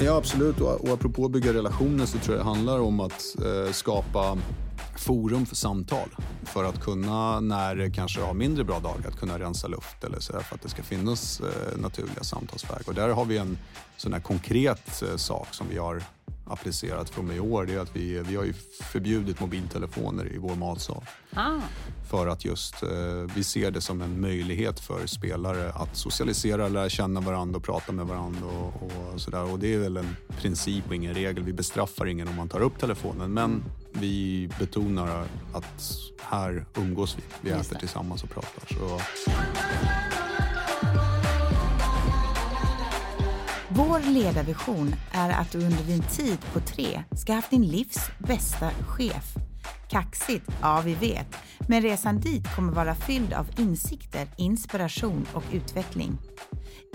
Ja, absolut. Och, apropå att bygga relationer så tror jag det handlar om att eh, skapa forum för samtal. För att kunna, när det kanske har mindre bra dagar, att kunna rensa luft eller så för att det ska finnas eh, naturliga samtalsvägar. Och där har vi en sån här konkret eh, sak som vi har applicerat från i år. Det är att vi, vi har ju förbjudit mobiltelefoner i vår matsal. Ah. För att just eh, vi ser det som en möjlighet för spelare att socialisera, lära känna varandra och prata med varandra och, och sådär. Och det är väl en princip och ingen regel. Vi bestraffar ingen om man tar upp telefonen. Men vi betonar att här umgås vi. Vi äter tillsammans och pratar. Så... Vår ledarvision är att du under din tid på tre ska haft din livs bästa chef. Kaxigt? Ja, vi vet. Men resan dit kommer vara fylld av insikter, inspiration och utveckling.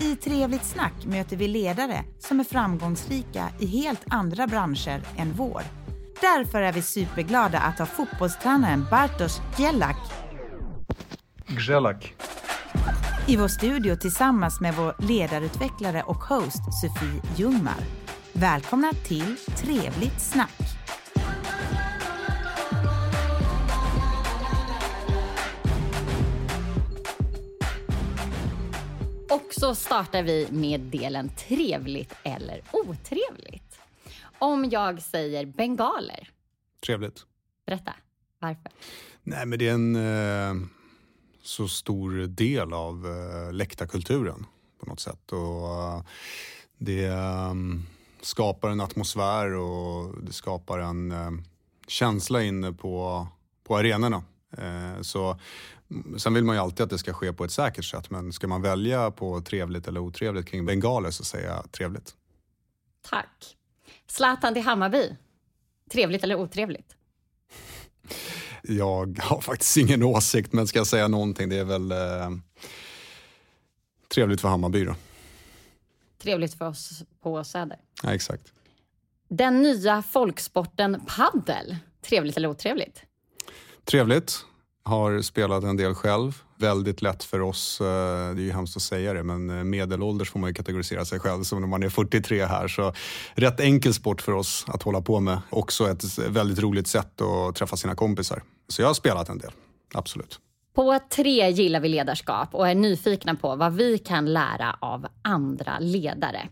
I Trevligt snack möter vi ledare som är framgångsrika i helt andra branscher än vår. Därför är vi superglada att ha fotbollstränaren Bartosz Gielak Grzelak i vår studio tillsammans med vår ledarutvecklare och host Sofie Ljungmar. Välkomna till Trevligt snack! Och så startar vi med delen trevligt eller otrevligt. Om jag säger bengaler. Trevligt. Berätta, varför? Nej, men det är en... Eh så stor del av eh, läktarkulturen på något sätt. Och, eh, det um, skapar en atmosfär och det skapar en eh, känsla inne på, på arenorna. Eh, så, sen vill man ju alltid att det ska ske på ett säkert sätt men ska man välja på trevligt eller otrevligt kring bengaler så säger jag trevligt. Tack. Zlatan till Hammarby. Trevligt eller otrevligt? Jag har faktiskt ingen åsikt, men ska jag säga någonting, det är väl eh, trevligt för Hammarby då. Trevligt för oss på Söder. Ja, exakt. Den nya folksporten paddel. Trevligt eller otrevligt? Trevligt. Har spelat en del själv. Väldigt lätt för oss, eh, det är ju hemskt att säga det, men eh, medelålders får man ju kategorisera sig själv som när man är 43 här. Så rätt enkel sport för oss att hålla på med. Också ett väldigt roligt sätt att träffa sina kompisar. Så jag har spelat en del, absolut. På tre gillar vi ledarskap och är nyfikna på vad vi kan lära av andra ledare.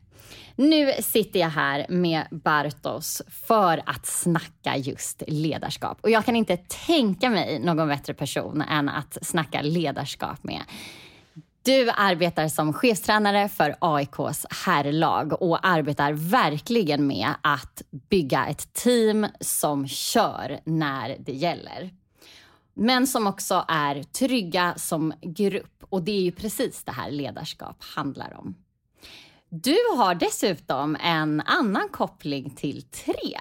Nu sitter jag här med Bartos för att snacka just ledarskap. Och jag kan inte tänka mig någon bättre person än att snacka ledarskap med. Du arbetar som chefstränare för AIKs herrlag och arbetar verkligen med att bygga ett team som kör när det gäller. Men som också är trygga som grupp. Och det är ju precis det här ledarskap handlar om. Du har dessutom en annan koppling till tre.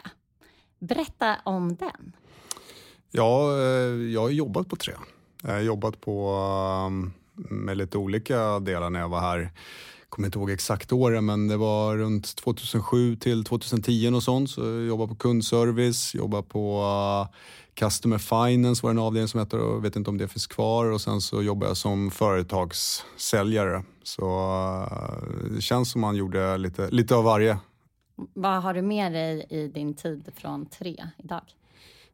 Berätta om den. Ja, eh, jag har jobbat på tre. Jag har jobbat på ehm, med lite olika delar när jag var här. Jag kommer inte ihåg exakt åren, men det var runt 2007 till 2010 och sånt. Så jag jobbade på kundservice, jobbade på uh, Customer Finance var en avdelning som hette och vet inte om det finns kvar. Och sen så jobbade jag som företagssäljare. Så uh, det känns som man gjorde lite, lite av varje. Vad har du med dig i din tid från tre idag?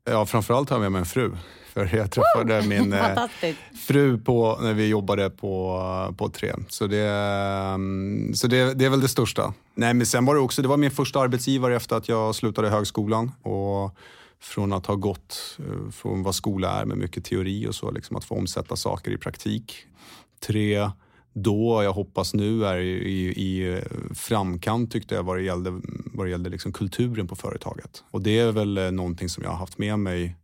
Ja, framförallt har jag med mig en fru. För jag träffade oh! min eh, fru på, när vi jobbade på, på Tre. Så, det, mm, så det, det är väl det största. Nej, men sen var det också, det var min första arbetsgivare efter att jag slutade högskolan. Och från att ha gått eh, från vad skola är med mycket teori och så, liksom att få omsätta saker i praktik. Tre, då, jag hoppas nu, är i, i eh, framkant tyckte jag vad det gällde, vad det gällde liksom kulturen på företaget. Och det är väl eh, någonting som jag har haft med mig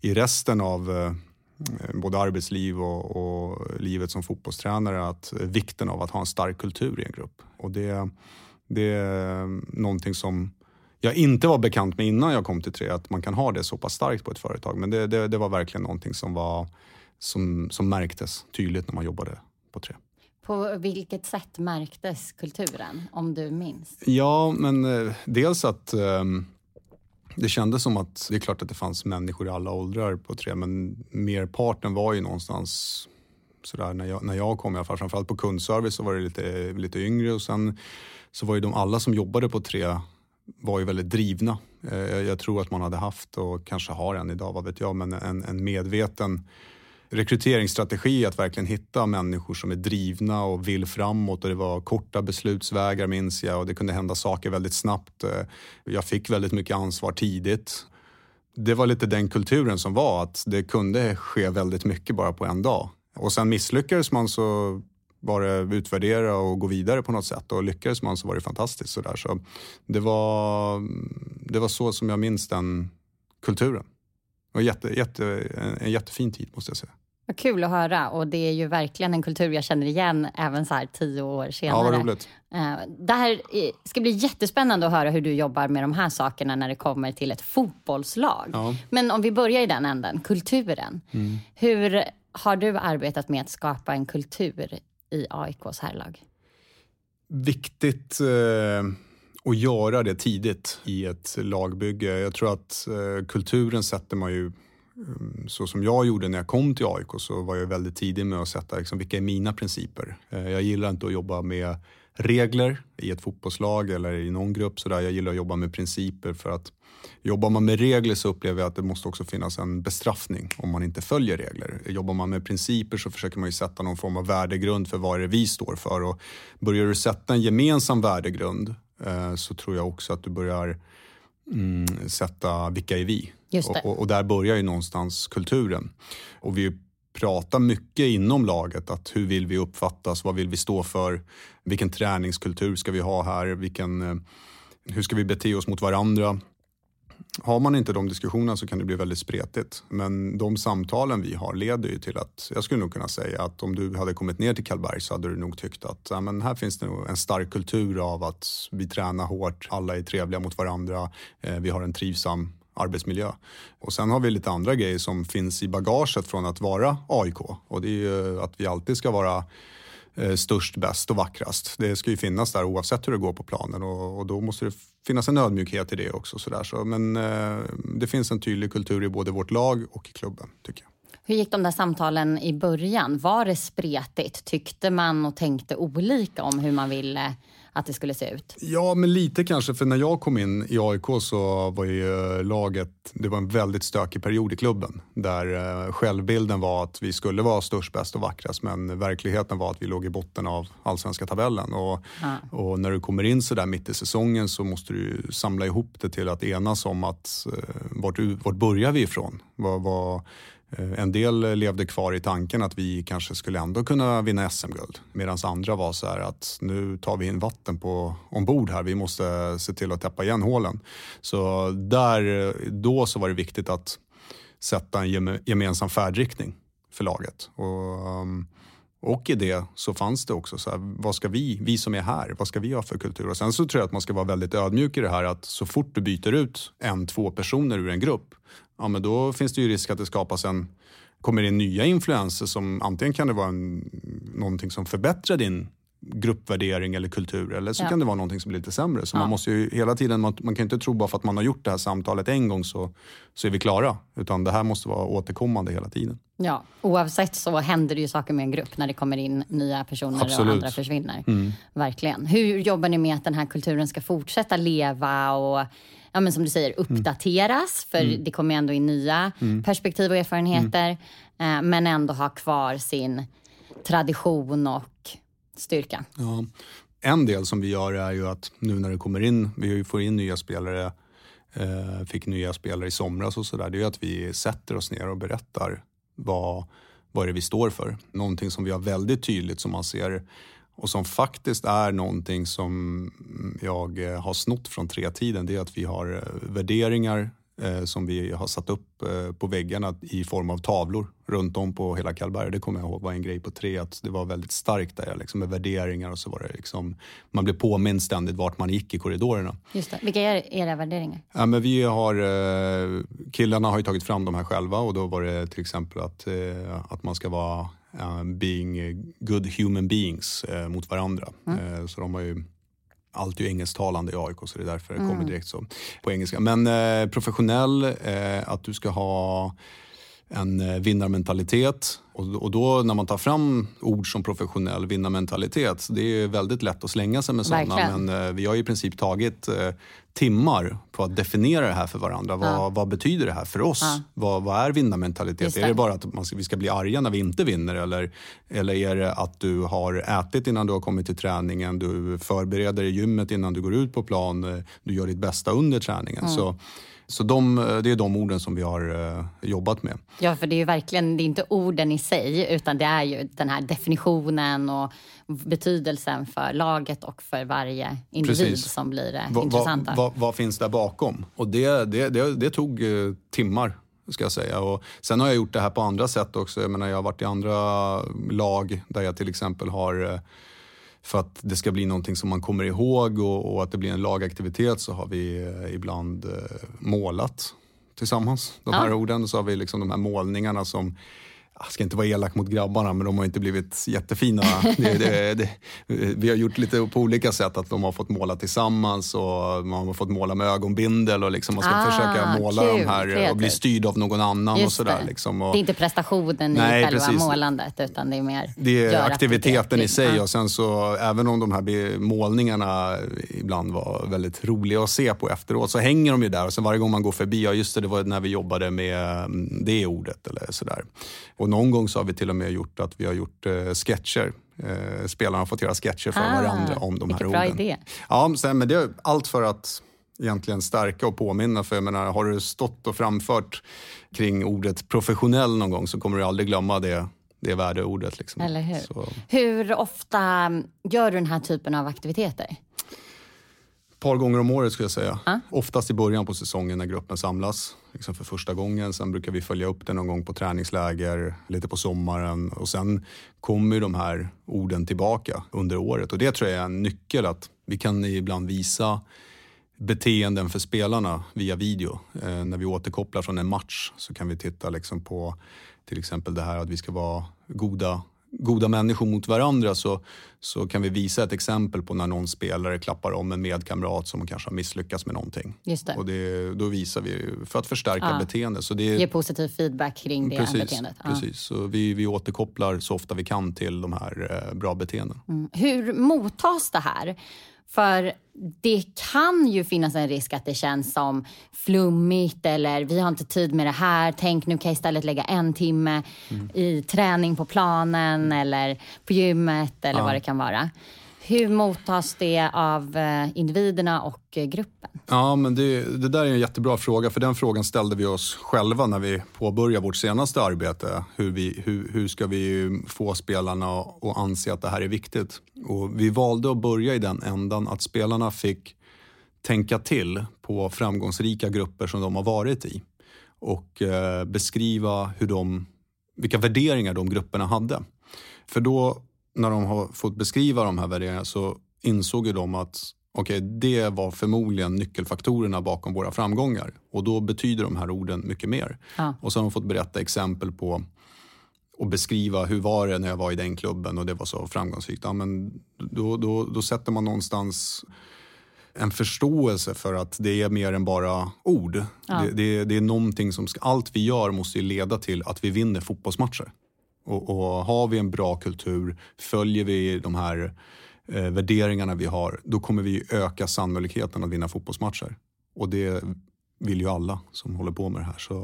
i resten av eh, både arbetsliv och, och, livet som fotbollstränare, att vikten av att ha en stark kultur i en grupp. Och det, det är någonting som jag inte var bekant med innan jag kom till Tre, att man kan ha det så pass starkt på ett företag. Men det, det, det var verkligen någonting som, var, som, som märktes tydligt när man jobbade på Tre. På vilket sätt märktes kulturen, om du minns? Ja, men eh, dels att eh, det kändes som att det är klart att det fanns människor i alla åldrar på Tre, men merparten var ju någonstans sådär, när, jag, när jag kom i alla fall. Framförallt på kundservice så var det lite, lite yngre och sen så var ju de alla som jobbade på tre var ju väldigt drivna. Eh, jag tror att man hade haft och kanske har än idag, vad vet jag, men en, en medveten rekryteringsstrategi att verkligen hitta människor som är drivna och vill framåt och det var korta beslutsvägar minns jag och det kunde hända saker väldigt snabbt. Eh, jag fick väldigt mycket ansvar tidigt. Det var lite den kulturen som var, att det kunde ske väldigt mycket bara på en dag. Och sen misslyckades man så var det utvärdera och gå vidare på något sätt och lyckades man så var det fantastiskt. Så, där. så det, var, det var så som jag minns den kulturen. Och jätte, jätte, en jättefin tid måste jag säga. Vad kul att höra och det är ju verkligen en kultur jag känner igen även så här tio år senare. Ja, vad roligt. Eh, det här ska bli jättespännande att höra hur du jobbar med de här sakerna när det kommer till ett fotbollslag. Ja. Men om vi börjar i den änden, kulturen. Mm. Hur har du arbetat med att skapa en kultur i AIKs herrlag? Viktigt eh, och göra det tidigt i ett lagbygge. Jag tror att eh, kulturen sätter man ju mm, så som jag gjorde när jag kom till AIK så var jag väldigt tidig med att sätta liksom, vilka är mina principer. Eh, jag gillar inte att jobba med regler i ett fotbollslag eller i någon grupp. Så där. Jag gillar att jobba med principer för att Jobbar man med regler så upplever jag att det måste också finnas en bestraffning om man inte följer regler. Jobbar man med principer så försöker man ju sätta någon form av värdegrund för vad är det vi står för. Och börjar du sätta en gemensam värdegrund så tror jag också att du börjar mm, sätta vilka är vi? Och, och, och, där börjar ju någonstans kulturen. Och vi pratar mycket inom laget att hur vill vi uppfattas, vad vill vi stå för, vilken träningskultur ska vi ha här, vilken, eh, hur ska vi bete oss mot varandra? Har man inte de diskussionerna så kan det bli väldigt spretigt. Men de samtalen vi har leder ju till att, jag skulle nog kunna säga att om du hade kommit ner till Karlberg så hade du nog tyckt att ja, men här finns det nog en stark kultur av att vi tränar hårt, alla är trevliga mot varandra, eh, vi har en trivsam arbetsmiljö. Och sen har vi lite andra grejer som finns i bagaget från att vara AIK och det är ju att vi alltid ska vara Eh, störst, bäst och vackrast. Det ska ju finnas där oavsett hur det går på planen och, och då måste det finnas en ödmjukhet i det också. Så där. Så, men eh, det finns en tydlig kultur i både vårt lag och i klubben, tycker jag. Hur gick de där samtalen i början? Var det spretigt? Tyckte man och tänkte olika om hur man ville att det skulle se ut? Ja, men lite kanske. För när jag kom in i AIK så var ju laget, det var en väldigt stökig period i klubben. Där eh, självbilden var att vi skulle vara störst, bäst och vackrast. Men verkligheten var att vi låg i botten av allsvenska tabellen. Och, ah. och när du kommer in så där mitt i säsongen så måste du samla ihop det till att enas om att eh, vart, vart börjar vi ifrån? Vad, vad, Eh, en del levde kvar i tanken att vi kanske skulle ändå kunna vinna SM-guld. Medan andra var så här att nu tar vi in vatten på, ombord här, vi måste se till att täppa igen hålen. Så där, då så var det viktigt att sätta en gemensam färdriktning för laget. Och, um, och i det så fanns det också så här, vad ska vi, vi som är här, vad ska vi ha för kultur? Och sen så tror jag att man ska vara väldigt ödmjuk i det här att så fort du byter ut en, två personer ur en grupp ja, men då finns det ju risk att det skapas en, kommer in nya influenser som antingen kan det vara en, någonting som förbättrar din gruppvärdering eller kultur eller så ja. kan det vara någonting som blir lite sämre. Så ja. man måste ju hela tiden, man, man, kan inte tro bara för att man har gjort det här samtalet en gång så, så är vi klara. Utan det här måste vara återkommande hela tiden. Ja, oavsett så händer det ju saker med en grupp när det kommer in nya personer Absolut. och andra försvinner. Mm. Verkligen. Hur jobbar ni med att den här kulturen ska fortsätta leva och ja, men som du säger, uppdateras, för mm. det kommer ändå in nya mm. perspektiv och erfarenheter, eh, men ändå ha kvar sin tradition och styrka. Ja. En del som vi gör är ju att nu när det kommer in, vi får in nya spelare, eh, fick nya spelare i somras och sådär, det är att vi sätter oss ner och berättar vad, vad är det vi står för. Någonting som vi har väldigt tydligt som man ser och som faktiskt är någonting som jag eh, har snott från tretiden. Det är att vi har eh, värderingar eh, som vi har satt upp på väggarna i form av tavlor runt om på hela Karlberg. Det kommer jag ihåg var en grej på tre, att det var väldigt starkt där liksom, med värderingar och så var det liksom, man blev påmind ständigt vart man gick i korridorerna. Just det. Vilka är era värderingar? Ja, men vi har, killarna har ju tagit fram de här själva och då var det till exempel att, att man ska vara being good human beings uh, mot varandra. Mm. Så de har ju allt är ju engelsktalande i AIK så det är därför det kommer mm. direkt så på engelska. Men professionell, att du ska ha en eh, vinnarmentalitet. Och, då när man tar fram ord som professionell vinnarmentalitet, det är väldigt lätt att slänga sig med sådana. Men eh, vi har i princip tagit eh, timmar på att definiera det här för varandra. Vad, ja. vad betyder det här för oss? Ja. Vad, vad är vinnarmentalitet? Det. Är det bara att man ska, vi ska bli arga när vi inte vinner? Eller, eller är det att du har ätit innan du har kommit till träningen? Du förbereder i gymmet innan du går ut på plan? Du gör ditt bästa under träningen. Mm. Så så de, det är de orden som vi har eh, jobbat med. Ja, för det är ju verkligen, det är inte orden i sig utan det är ju den här definitionen och betydelsen för laget och för varje individ Precis. som blir det va, intressanta. Vad va, va finns där bakom? Och det, det, det, det tog eh, timmar ska jag säga. Och sen har jag gjort det här på andra sätt också. Jag menar, jag har varit i andra lag där jag till exempel har eh, för att det ska bli någonting som man kommer ihåg och, och att det blir en lagaktivitet så har vi eh, ibland eh, målat tillsammans de här ja. orden. Så har vi liksom de här målningarna som jag ska inte vara elak mot grabbarna, men de har inte blivit jättefina. Det, det, det, vi har gjort lite på olika sätt, att de har fått måla tillsammans och man har fått måla med ögonbindel och liksom man ska ah, försöka måla kul, de här kreativt. och bli styrd av någon annan. Just och sådär, det. Liksom. Och, det är inte prestationen nej, i själva precis. målandet, utan det är mer Det är aktiviteten i sig och sen så även om de här målningarna ibland var väldigt roliga att se på efteråt så hänger de ju där och sen varje gång man går förbi, ja just det, det var när vi jobbade med mm, det ordet eller sådär. Och någon gång så har vi till och med gjort att vi har gjort eh, sketcher. Eh, spelarna har fått göra sketcher för ah, varandra om de här orden. Bra idé. Ja, men det är allt för att egentligen stärka och påminna. För jag menar, har du stått och framfört kring ordet professionell någon gång så kommer du aldrig glömma det, det värdeordet. Liksom. Eller hur? Så. Hur ofta gör du den här typen av aktiviteter? Par gånger om året skulle jag säga. Ah. Oftast i början på säsongen när gruppen samlas liksom för första gången. Sen brukar vi följa upp det någon gång på träningsläger, lite på sommaren och sen kommer de här orden tillbaka under året. Och det tror jag är en nyckel att vi kan ibland visa beteenden för spelarna via video. Eh, när vi återkopplar från en match så kan vi titta liksom på till exempel det här att vi ska vara goda goda människor mot varandra så, så kan vi visa ett exempel på när någon spelare klappar om en medkamrat som kanske har misslyckats med någonting. Just det. Och det, då visar vi för att förstärka ja. beteendet. Så det, Ge positiv feedback kring det precis, beteendet. Ja. Precis, så vi, vi återkopplar så ofta vi kan till de här eh, bra beteenden. Mm. Hur mottas det här? För det kan ju finnas en risk att det känns som flummigt eller vi har inte tid med det här. Tänk nu kan jag istället lägga en timme mm. i träning på planen eller på gymmet eller ja. vad det kan vara. Hur mottas det av eh, individerna och eh, gruppen? Ja, men det, det, där är en jättebra fråga, för den frågan ställde vi oss själva när vi påbörjade vårt senaste arbete. Hur, vi, hur, hur ska vi få spelarna att anse att det här är viktigt? Och vi valde att börja i den ändan att spelarna fick tänka till på framgångsrika grupper som de har varit i och eh, beskriva hur de, vilka värderingar de grupperna hade. För då när de har fått beskriva de här värderingarna så insåg ju de att okay, det var förmodligen nyckelfaktorerna bakom våra framgångar. Och då betyder de här orden mycket mer. Ja. Och så har de fått berätta exempel på och beskriva hur var det när jag var i den klubben och det var så framgångsrikt. Ja, men då, då, då sätter man någonstans en förståelse för att det är mer än bara ord. Ja. Det, det, det, är någonting som ska, allt vi gör måste leda till att vi vinner fotbollsmatcher. Och, och har vi en bra kultur, följer vi de här eh, värderingarna vi har, då kommer vi öka sannolikheten att vinna fotbollsmatcher. Och det vill ju alla som håller på med det här. Så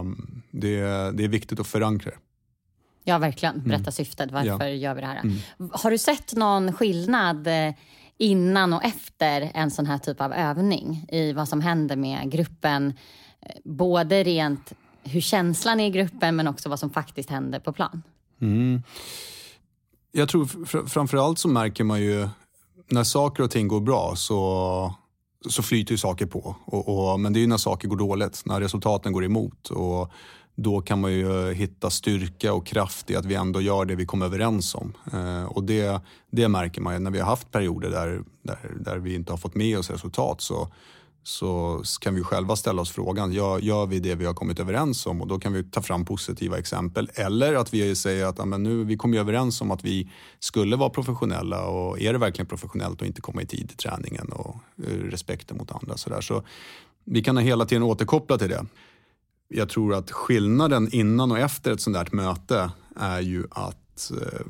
um, det, det är viktigt att förankra det. Ja, verkligen. Berätta mm. syftet. Varför ja. gör vi det här? Mm. Har du sett någon skillnad eh, innan och efter en sån här typ av övning i vad som händer med gruppen? Eh, både rent hur känslan är i gruppen men också vad som faktiskt händer på plan? Mm. Jag tror fr framförallt så märker man ju när saker och ting går bra så, så flyter ju saker på. Och, och, men det är ju när saker går dåligt, när resultaten går emot. Och då kan man ju hitta styrka och kraft i att vi ändå gör det vi kom överens om. Eh, och det, det märker man ju när vi har haft perioder där, där, där vi inte har fått med oss resultat. Så, så kan vi själva ställa oss frågan, gör, gör vi det vi har kommit överens om? Och då kan vi ta fram positiva exempel. Eller att vi säger att amen, nu, vi kom överens om att vi skulle vara professionella och är det verkligen professionellt att inte komma i tid till träningen och eh, respekten mot andra. Så, där. så vi kan hela tiden återkoppla till det. Jag tror att skillnaden innan och efter ett sånt där möte är ju att eh,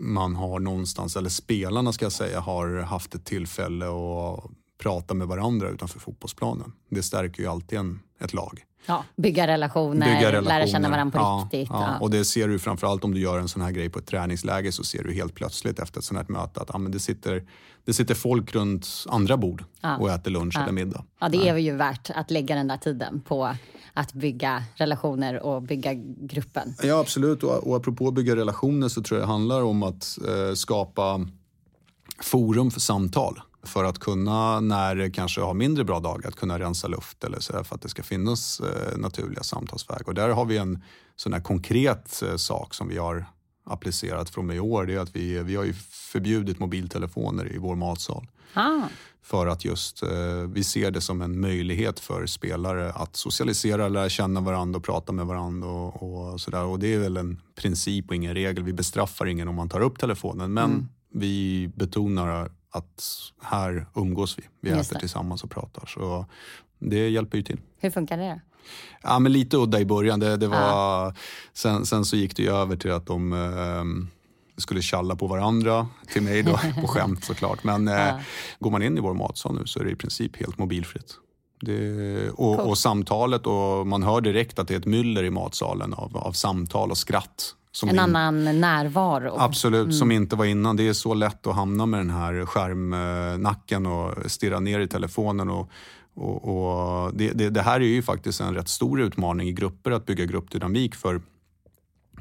man har någonstans, eller spelarna ska jag säga, har haft ett tillfälle och prata med varandra utanför fotbollsplanen. Det stärker ju alltid en, ett lag. Ja, bygga relationer, bygga relationer, lära känna varandra på ja, riktigt. Ja. ja. Och det ser du framförallt om du gör en sån här grej på ett träningsläger så ser du helt plötsligt efter ett sånt här möte att ja, men det, sitter, det sitter folk runt andra bord ja. och äter lunch eller middag. Ja, det är ju värt att lägga den där tiden på att bygga relationer och bygga gruppen. Ja, absolut. Och, och apropå att bygga relationer så tror jag det handlar om att eh, skapa forum för samtal för att kunna, när det kanske har mindre bra dagar, att kunna rensa luft eller så för att det ska finnas eh, naturliga samtalsvägar. Och där har vi en sån här konkret eh, sak som vi har applicerat från i år. Det är att vi, vi har ju förbjudit mobiltelefoner i vår matsal. Ah. För att just eh, vi ser det som en möjlighet för spelare att socialisera, lära känna varandra och prata med varandra. Och, och, sådär. och det är väl en princip och ingen regel. Vi bestraffar ingen om man tar upp telefonen. Men mm. vi betonar att här umgås vi. Vi Just äter det. tillsammans och pratar. Så det hjälper ju till. Hur funkar det? Ja, men lite udda i början. Det, det var, ja. sen, sen så gick det ju över till att de eh, skulle tjalla på varandra, till mig då, på skämt såklart. Men eh, ja. går man in i vår matsal nu så är det i princip helt mobilfritt. Det, och, cool. och, samtalet, och man hör direkt att det är ett myller i matsalen av, av samtal och skratt en in... annan närvaro. Absolut, mm. som inte var innan. Det är så lätt att hamna med den här skärmnacken och stirra ner i telefonen. Och, och, och det, det, det, här är ju faktiskt en rätt stor utmaning i grupper att bygga gruppdynamik. för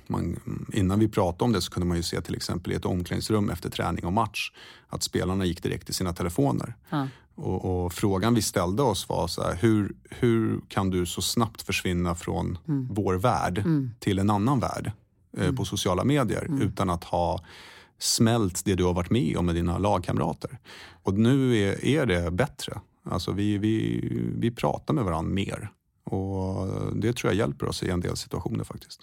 man, innan vi pratade om det så kunde man ju se till exempel i ett omklädningsrum efter träning och match att spelarna gick direkt till sina telefoner. Ja. Och, och, frågan vi ställde oss var så här, hur, hur kan du så snabbt försvinna från mm. vår värld mm. till en annan värld? Eh, mm. på sociala medier mm. utan att ha smält det du har varit med om med dina lagkamrater. Och nu är, är det bättre. Alltså vi, vi, vi pratar med varandra mer. Och det tror jag hjälper oss i en del situationer faktiskt.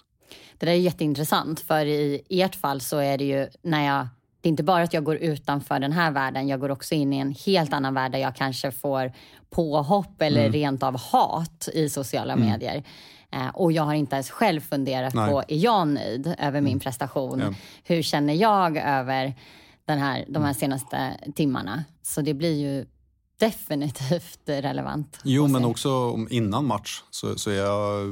Det där är jätteintressant, för i ert fall så är det ju när jag det är inte bara att jag går utanför den här världen, jag går också in i en helt annan värld där jag kanske får påhopp eller mm. rent av hat i sociala mm. medier. Eh, och jag har inte ens själv funderat Nej. på, är jag nöjd över min mm. prestation? Ja. Hur känner jag över den här, de här senaste timmarna? Så det blir ju definitivt relevant. Jo, men också innan match så, så jag,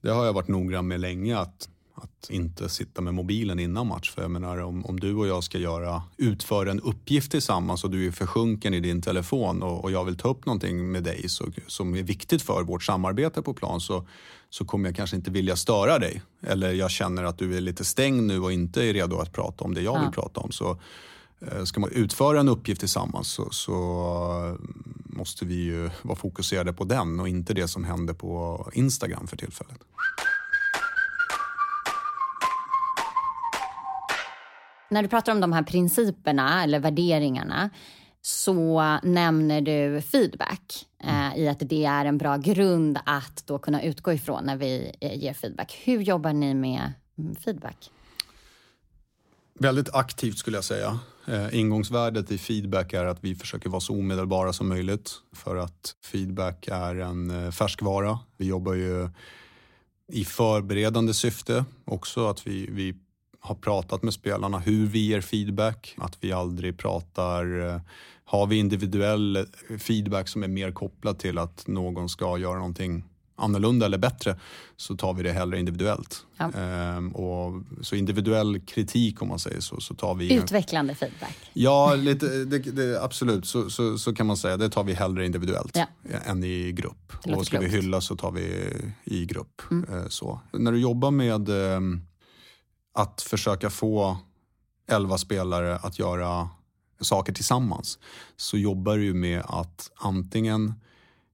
det har jag varit noggrann med länge att att inte sitta med mobilen innan match. För jag menar, om, om du och jag ska göra, utföra en uppgift tillsammans och du är försjunken i din telefon och, och jag vill ta upp någonting med dig så, som är viktigt för vårt samarbete på plan så, så kommer jag kanske inte vilja störa dig. Eller jag känner att du är lite stängd nu och inte är redo att prata om det jag ja. vill prata om. Så eh, Ska man utföra en uppgift tillsammans så, så, måste vi ju vara fokuserade på den och inte det som händer på Instagram för tillfället. När du pratar om de här principerna eller värderingarna så nämner du feedback eh, i att det är en bra grund att då kunna utgå ifrån när vi eh, ger feedback. Hur jobbar ni med mm, feedback? Väldigt aktivt skulle jag säga. Eh, ingångsvärdet i feedback är att vi försöker vara så omedelbara som möjligt för att feedback är en eh, färskvara. Vi jobbar ju i förberedande syfte också, att vi, vi har pratat med spelarna hur vi ger feedback. Att vi aldrig pratar... Eh, har vi individuell feedback som är mer kopplad till att någon ska göra någonting annorlunda eller bättre så tar vi det hellre individuellt. Ja. Ehm, och, så individuell kritik om man säger så. så tar vi Utvecklande feedback. Ja, lite, det, det, absolut. Så, så, så, kan man säga. Det tar vi hellre individuellt ja. än i grupp. Och ska klokt. vi hylla så tar vi i grupp. Mm. Ehm, så. När du jobbar med ehm, att försöka få elva spelare att göra saker tillsammans så jobbar du med att antingen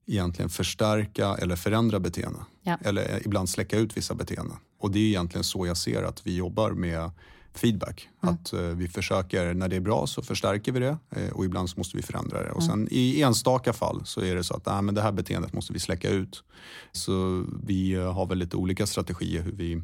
egentligen förstärka eller förändra beteenden. Ja. Eller ibland släcka ut vissa beteenden. Och det är egentligen så jag ser att vi jobbar med feedback. Mm. Att uh, vi försöker, när det är bra så förstärker vi det uh, och ibland så måste vi förändra det. Och mm. sen i enstaka fall så är det så att äh, men det här beteendet måste vi släcka ut. Så vi uh, har väl lite olika strategier hur vi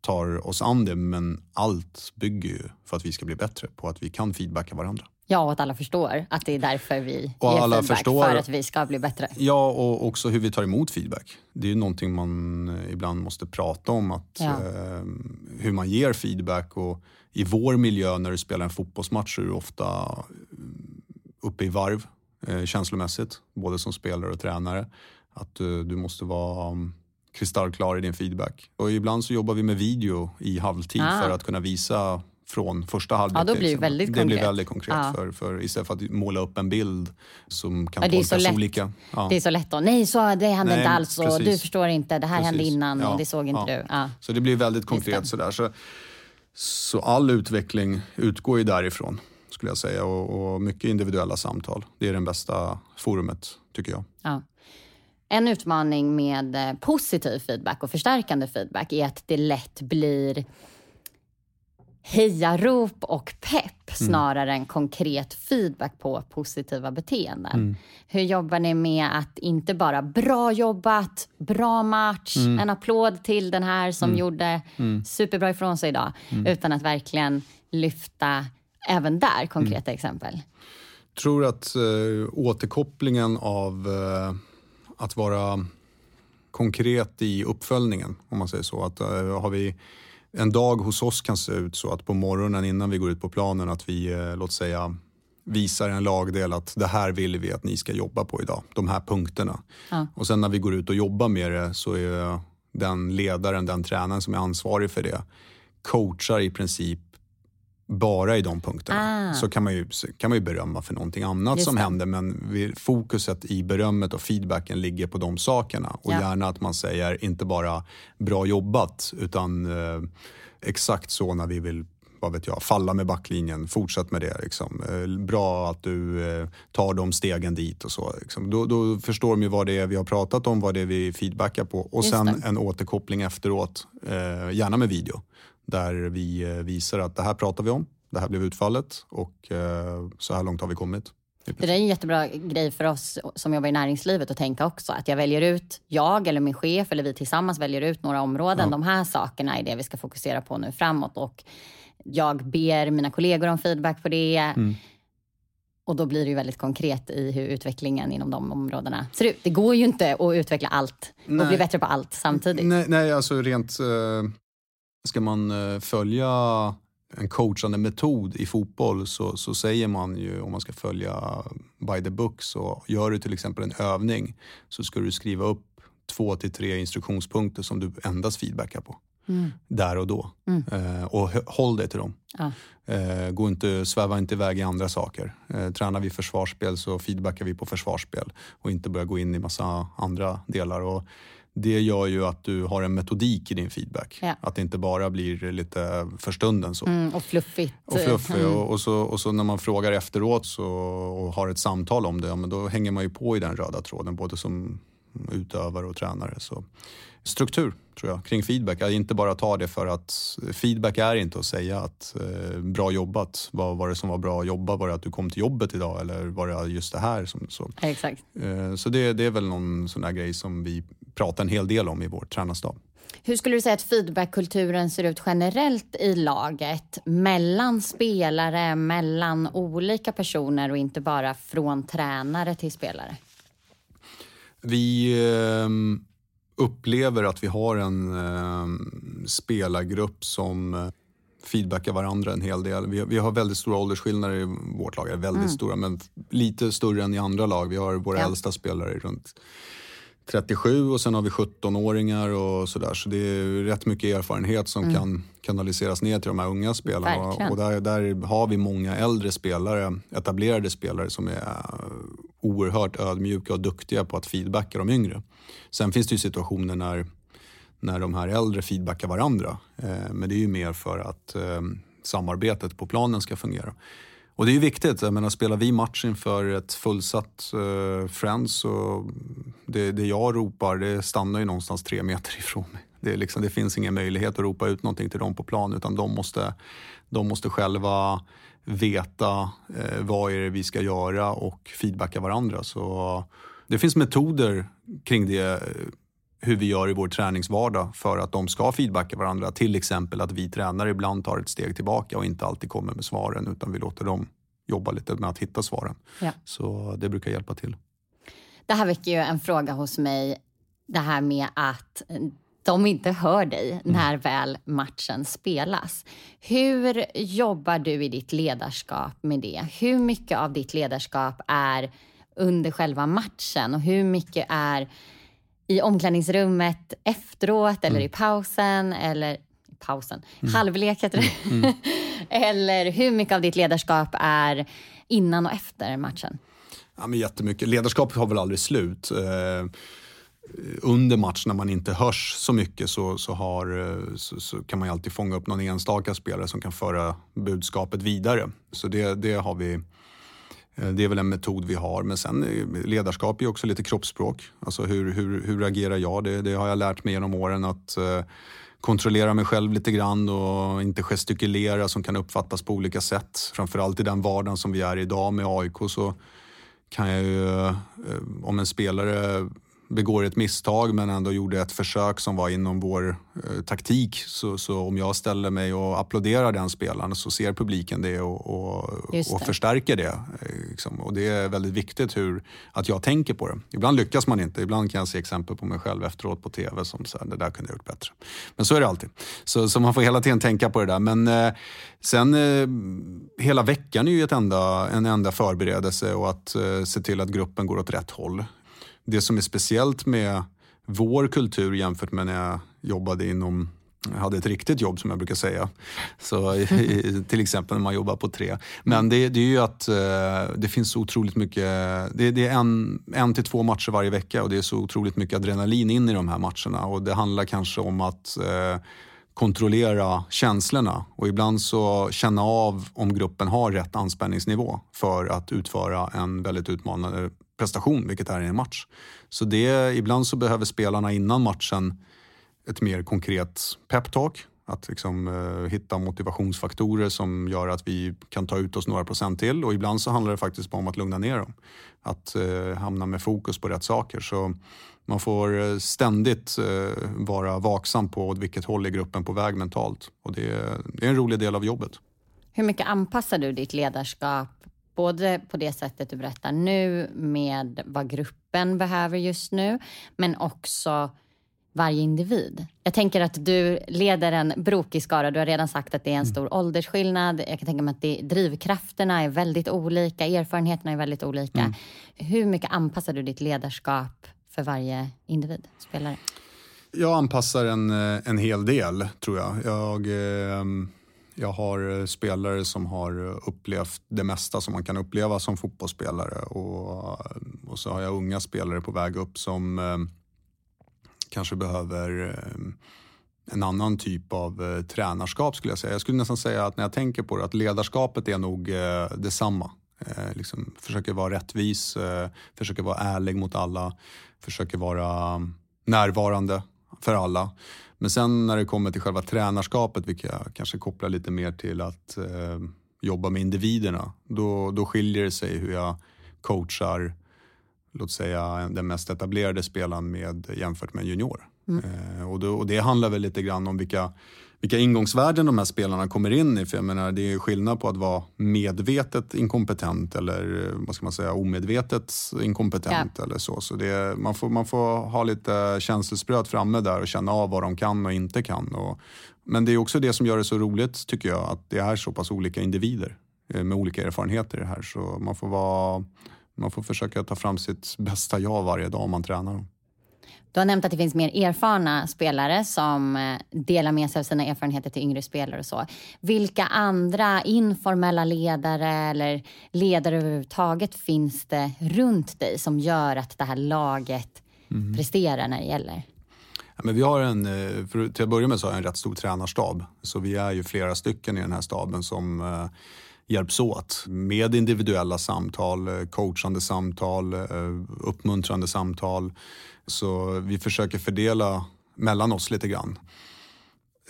tar oss an det men allt bygger ju för att vi ska bli bättre på att vi kan feedbacka varandra. Ja, och att alla förstår att det är därför vi och ger alla feedback, förstår, för att vi ska bli bättre. Ja, och också hur vi tar emot feedback. Det är ju någonting man eh, ibland måste prata om, att, ja. eh, hur man ger feedback. Och I vår miljö när du spelar en fotbollsmatch så är du ofta eh, uppe i varv eh, känslomässigt, både som spelare och tränare. Att uh, du måste vara um, kristallklar i din feedback. Och ibland så jobbar vi med video i halvtid ah. för att kunna visa från första halvlek. Ja, då blir det väldigt det konkret. blir väldigt konkret. Ja. För, för istället för att måla upp en bild som kan ja, det tolkas olika. Ja. Det är så lätt då. Nej, så, det hände Nej, inte alls och du förstår inte. Det här precis. hände innan och det såg inte du. Så det blir väldigt konkret sådär. Så, så all utveckling utgår ju därifrån skulle jag säga och, och mycket individuella samtal. Det är det bästa forumet tycker jag. Ja. En utmaning med eh, positiv feedback och förstärkande feedback är att det lätt blir hejarop och pepp mm. snarare än konkret feedback på positiva beteenden. Mm. Hur jobbar ni med att inte bara bra jobbat, bra match, mm. en applåd till den här som mm. gjorde mm. superbra ifrån sig idag, utan att verkligen lyfta även där konkreta exempel? Jag tror att äh, återkopplingen av äh, att vara konkret i uppföljningen, om man säger så. Att, äh, har vi en dag hos oss kan se ut så att på morgonen innan vi går ut på planen att vi, eh, låt säga, visar en lagdel att det här vill vi att ni ska jobba på idag. De här punkterna. Ja. Och sen när vi går ut och jobbar med det så är den ledaren, den tränaren som är ansvarig för det coachar i princip bara i de punkterna. Ah. Så kan man, ju, kan man ju berömma för någonting annat Just som det. händer men fokuset i berömmet och feedbacken ligger på de sakerna. Och ja. gärna att man säger inte bara bra jobbat utan eh, exakt så när vi vill vad vet jag, falla med backlinjen, fortsätt med det. Liksom. Eh, bra att du eh, tar de stegen dit och så. Liksom. Då, då, förstår de ju vad det är vi har pratat om, vad det är vi feedbackar på och Just sen det. en återkoppling efteråt, eh, gärna med video där vi eh, visar att det här pratar vi om, det här blev utfallet och eh, så här långt har vi kommit. Det är en jättebra grej för oss som jobbar i näringslivet att tänka också. Att jag väljer ut, jag eller min chef eller vi tillsammans väljer ut några områden. Ja. De här sakerna är det vi ska fokusera på nu framåt. Och jag ber mina kollegor om feedback på det. Mm. Och då blir det ju väldigt konkret i hur utvecklingen inom de områdena ser ut. Det går ju inte att utveckla allt och nej. bli bättre på allt samtidigt. Nej, nej alltså rent eh, Ska man eh, följa en coachande metod i fotboll så, så säger man ju om man ska följa by the book så gör du till exempel en övning så ska du skriva upp två till tre instruktionspunkter som du endast feedbackar på. Mm. Där och då. Mm. Eh, och håll dig till dem. Ah. Eh, gå inte, sväva inte iväg i andra saker. Eh, tränar vi försvarsspel så feedbackar vi på försvarsspel och inte börja gå in i massa andra delar. Och det gör ju att du har en metodik i din feedback. Ja. Att det inte bara blir lite för stunden. Så. Mm, och fluffigt. Och, fluffigt. Mm. Och, och, så, och så när man frågar efteråt så, och har ett samtal om det, ja, men då hänger man ju på i den röda tråden både som utövare och tränare. Så struktur tror jag kring feedback. Att inte bara ta det för att feedback är inte att säga att eh, bra jobbat. Vad var det som var bra jobbat? Var det att du kom till jobbet idag eller var det just det här? Som, så Exakt. Eh, så det, det är väl någon sån där grej som vi pratar en hel del om i vår tränarstab. Hur skulle du säga att feedbackkulturen ser ut generellt i laget? Mellan spelare, mellan olika personer och inte bara från tränare till spelare? Vi eh, upplever att vi har en eh, spelargrupp som eh, feedbackar varandra en hel del. Vi, vi har väldigt stora åldersskillnader i vårt lag. Väldigt mm. stora, men lite större än i andra lag. Vi har våra ja. äldsta spelare runt 37 och sen har vi 17-åringar och sådär. Så det är rätt mycket erfarenhet som mm. kan kanaliseras ner till de här unga spelarna. Och där, där har vi många äldre spelare, etablerade spelare som är oerhört ödmjuka och duktiga på att feedbacka de yngre. Sen finns det ju situationer när, när de här äldre feedbackar varandra. Eh, men det är ju mer för att eh, samarbetet på planen ska fungera. Och det är ju viktigt. Jag menar, spelar vi match inför ett fullsatt eh, Friends så det, det jag ropar det stannar ju någonstans tre meter ifrån mig. Det, liksom, det finns ingen möjlighet att ropa ut någonting till dem på plan utan de måste, de måste själva veta eh, vad är det vi ska göra och feedbacka varandra. Så det finns metoder kring det eh, hur vi gör i vår träningsvardag för att de ska feedbacka varandra. Till exempel att vi tränare ibland tar ett steg tillbaka och inte alltid kommer med svaren utan vi låter dem jobba lite med att hitta svaren. Ja. Så det brukar hjälpa till. Det här väcker ju en fråga hos mig, det här med att de inte hör dig mm. när väl matchen spelas. Hur jobbar du i ditt ledarskap med det? Hur mycket av ditt ledarskap är under själva matchen och hur mycket är i omklädningsrummet efteråt eller mm. i pausen eller pausen, mm. halvlek heter det. Mm. mm. eller hur mycket av ditt ledarskap är innan och efter matchen? Ja, men jättemycket. Ledarskapet har väl aldrig slut. Eh, under match när man inte hörs så mycket så, så, har, eh, så, så, kan man ju alltid fånga upp någon enstaka spelare som kan föra budskapet vidare. Så det, det har vi Eh, det är väl en metod vi har. Men sen eh, ledarskap är också lite kroppsspråk. Alltså hur, hur, hur agerar jag? Det, det har jag lärt mig genom åren att eh, kontrollera mig själv lite grann och inte gestikulera som kan uppfattas på olika sätt. Framförallt i den vardagen som vi är i idag med AIK så kan jag ju, eh, om en spelare begår ett misstag men ändå gjorde ett försök som var inom vår eh, taktik. Så, så, om jag ställer mig och applåderar den spelaren så ser publiken det och, och, det. och förstärker det. Eh, liksom. Och det är väldigt viktigt hur, att jag tänker på det. Ibland lyckas man inte. Ibland kan jag se exempel på mig själv efteråt på TV som säger det där kunde jag gjort bättre. Men så är det alltid. Så, så man får hela tiden tänka på det där. Men eh, sen eh, hela veckan är ju ett enda, en enda förberedelse och att eh, se till att gruppen går åt rätt håll det som är speciellt med vår kultur jämfört med när jag jobbade inom jag hade ett riktigt jobb som jag brukar säga. Så, till exempel när man jobbar på tre. Men det, det är ju att eh, det finns så otroligt mycket, det, det, är en, en till två matcher varje vecka och det är så otroligt mycket adrenalin in i de här matcherna. Och det handlar kanske om att eh, kontrollera känslorna och ibland så känna av om gruppen har rätt anspänningsnivå för att utföra en väldigt utmanande prestation, vilket är i en match. Så det, ibland så behöver spelarna innan matchen ett mer konkret peptalk. Att liksom, eh, hitta motivationsfaktorer som gör att vi kan ta ut oss några procent till. Och ibland så handlar det faktiskt bara om att lugna ner dem. Att eh, hamna med fokus på rätt saker. Så man får eh, ständigt eh, vara vaksam på åt vilket håll är gruppen på väg mentalt. Och det, det är en rolig del av jobbet. Hur mycket anpassar du ditt ledarskap Både på det sättet du berättar nu med vad gruppen behöver just nu, men också varje individ. Jag tänker att du leder en brokig skara. Du har redan sagt att det är en mm. stor mm. åldersskillnad. Jag kan tänka mig att det, drivkrafterna är väldigt olika, erfarenheterna är väldigt olika. Mm. Hur mycket anpassar du ditt ledarskap för varje individ, spelare? Jag anpassar en, eh, en hel del, tror jag. Jag... Eh, jag har eh, spelare som har eh, upplevt det mesta som man kan uppleva som fotbollsspelare och, eh, och så har jag unga spelare på väg upp som eh, kanske behöver eh, en annan typ av eh, tränarskap skulle jag säga. Jag skulle nästan säga att när jag tänker på det att ledarskapet är nog eh, detsamma. Eh, liksom, försöker vara rättvis, försöker vara ärlig mot alla, försöker vara mm, närvarande för alla. Men sen när det kommer till själva tränarskapet, vilket jag kanske kopplar lite mer till att eh, jobba med individerna, då, då skiljer det sig hur jag coachar, låt säga den mest etablerade spelaren med, jämfört med en junior. Mm. Eh, och, då, och det handlar väl lite grann om vilka vilka ingångsvärden de här spelarna kommer in i. För jag menar, det är skillnad på att vara medvetet inkompetent eller vad ska man säga, omedvetet inkompetent. Ja. eller Så, så det, man, får, man får ha lite känselspröt framme där och känna av vad de kan och inte kan. Och, men det är också det som gör det så roligt, tycker jag, att det är så pass olika individer eh, med olika erfarenheter i det här. Så man får, vara, man får försöka ta fram sitt bästa jag varje dag om man tränar dem. Du har nämnt att det finns mer erfarna spelare som eh, delar med sig av sina erfarenheter till yngre spelare och så. Vilka andra informella ledare eller ledare överhuvudtaget finns det runt dig som gör att det här laget mm. presterar när det gäller? Ja, men vi har en, eh, för till att börja med så har jag en rätt stor tränarstab. Så vi är ju flera stycken i den här staben som eh, hjälps åt med individuella samtal, coachande samtal, uppmuntrande samtal så vi försöker fördela mellan oss lite grann.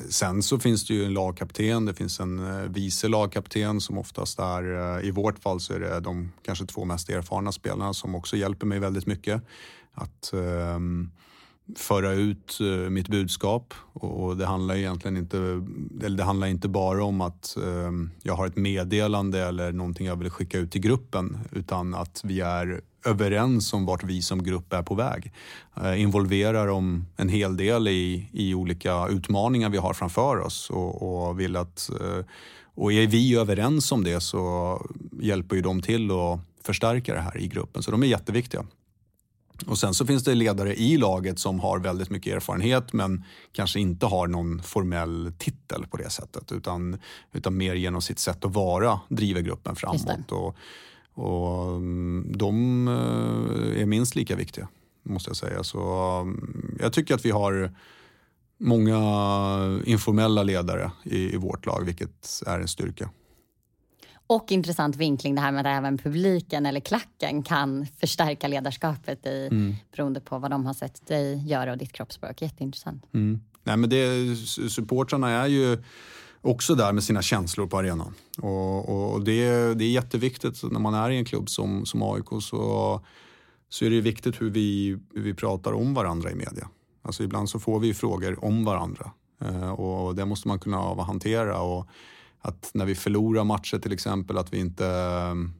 Sen så finns det ju en lagkapten, det finns en eh, vice lagkapten som oftast är, eh, i vårt fall så är det de kanske två mest erfarna spelarna som också hjälper mig väldigt mycket. Att eh, föra ut eh, mitt budskap. Och, det handlar egentligen inte, eller det handlar inte bara om att eh, jag har ett meddelande eller någonting jag vill skicka ut till gruppen utan att vi är överens om vart vi som grupp är på väg. Uh, involverar dem en hel del i, i olika utmaningar vi har framför oss och, och vill att och är vi överens om det så hjälper ju de till att förstärka det här i gruppen. Så de är jätteviktiga. Och sen så finns det ledare i laget som har väldigt mycket erfarenhet men kanske inte har någon formell titel på det sättet utan, utan mer genom sitt sätt att vara driver gruppen framåt. Och, och mm, de eh, är minst lika viktiga, måste jag säga. Så mm, jag tycker att vi har många informella ledare i, i vårt lag, vilket är en styrka. Och intressant vinkling det här med att även publiken eller klacken kan förstärka ledarskapet i, mm. beroende på vad de har sett dig göra och ditt kroppsspråk. Jätteintressant. Mm. Nej, men det, supportrarna är ju också där med sina känslor på arenan. Och, och det, det, är jätteviktigt när man är i en klubb som, som AIK så, så är det viktigt hur vi, hur vi pratar om varandra i media. Alltså ibland så får vi frågor om varandra eh, och det måste man kunna hantera. Och att när vi förlorar matcher till exempel att vi inte mm,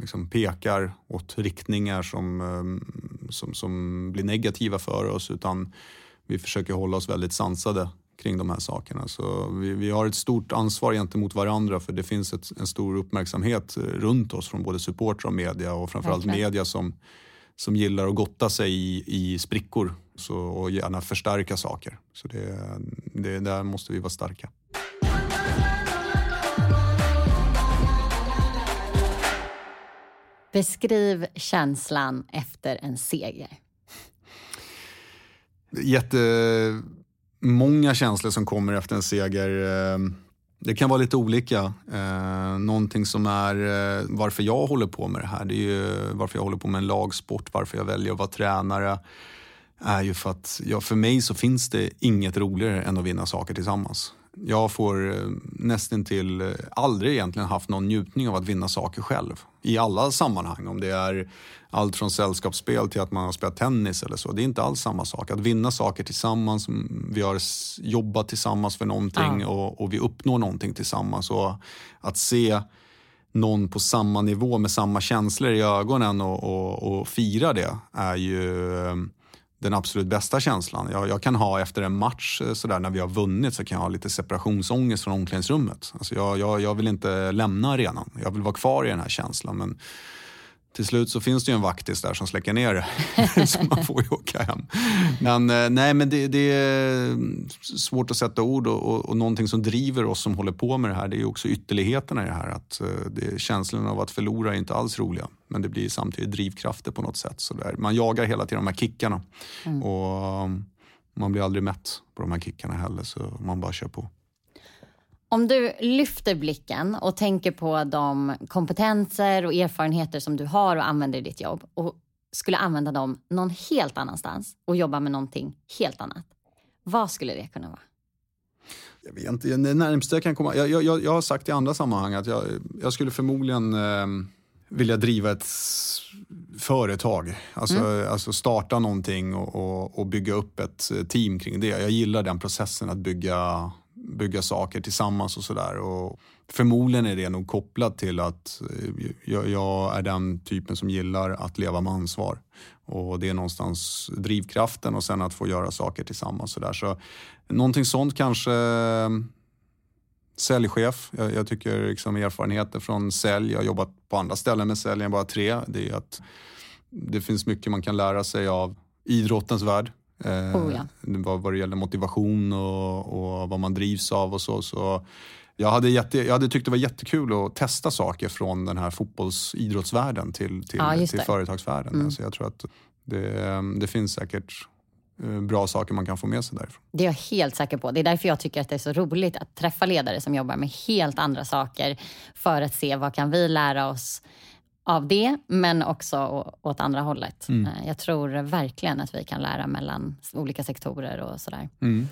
liksom pekar åt riktningar som, mm, som, som blir negativa för oss utan vi försöker hålla oss väldigt sansade kring de här sakerna. Så vi, vi har ett stort ansvar gentemot varandra för det finns ett, en stor uppmärksamhet runt oss från både supportrar och media och framförallt Verkligen. media som, som gillar att gotta sig i, i sprickor så, och gärna förstärka saker. Så det, det, där måste vi vara starka. Beskriv känslan efter en seger. Många känslor som kommer efter en seger. Eh, det kan vara lite olika. Eh, någonting som är eh, varför jag håller på med det här, det är ju varför jag håller på med en lagsport, varför jag väljer att vara tränare är ju för att ja, för mig så finns det inget roligare än att vinna saker tillsammans. Jag får eh, nästan till eh, aldrig egentligen haft någon njutning av att vinna saker själv. I alla sammanhang. Om det är allt från sällskapsspel till att man har spelat tennis eller så. Det är inte alls samma sak. Att vinna saker tillsammans, vi har jobbat tillsammans för någonting ja. och, och vi uppnår någonting tillsammans. Och att se någon på samma nivå med samma känslor i ögonen och, och, och fira det är ju eh, den absolut bästa känslan. Jag, jag, kan ha efter en match eh, sådär, när vi har vunnit så kan jag ha lite separationsångest från omklädningsrummet. Alltså jag, jag, jag vill inte lämna arenan. Jag vill vara kvar i den här känslan. Men till slut så finns det ju en vaktis där som släcker ner det. så man får ju åka hem. Men, eh, nej, men det, det, är svårt att sätta ord och, och, och någonting som driver oss som håller på med det här det är också ytterligheterna i det här. Att eh, det, känslan av att förlora är inte alls roliga. Men det blir samtidigt drivkrafter på något sätt. Så där. Man jagar hela tiden de här kickarna. Mm. Och man blir aldrig mätt på de här kickarna heller så man bara kör på. Om du lyfter blicken och tänker på de kompetenser och erfarenheter som du har och använder i ditt jobb och skulle använda dem någon helt annanstans och jobba med någonting helt annat. Vad skulle det kunna vara? Jag vet inte, det närmsta jag kan komma... Jag, jag, jag har sagt i andra sammanhang att jag, jag skulle förmodligen eh, vilja driva ett företag. Alltså, mm. alltså starta någonting och, och, och, bygga upp ett team kring det. Jag gillar den processen att bygga bygga saker tillsammans och sådär. Förmodligen är det nog kopplat till att eh, jag, jag, är den typen som gillar att leva med ansvar. Och det är någonstans drivkraften och sen att få göra saker tillsammans. Så, där. så Någonting sånt kanske eh, säljchef. Jag, jag tycker liksom erfarenheter från sälj, jag har jobbat på andra ställen med sälj än bara tre. Det är att det finns mycket man kan lära sig av idrottens värld. Eh, oh, ja. vad, vad det gäller motivation och, och, vad man drivs av och så. så jag hade, jätte, jag hade tyckt det var jättekul att testa saker från den här fotbollsidrottsvärlden till, till, ja, till företagsvärlden. Mm. Alltså jag tror att det, det finns säkert eh, bra saker man kan få med sig därifrån. Det är jag helt säker på. Det är därför jag tycker att det är så roligt att träffa ledare som jobbar med helt andra saker för att se vad kan vi lära oss av det, men också åt andra hållet. Mm. Eh, jag tror verkligen att vi kan lära mellan olika sektorer och sådär. Mm.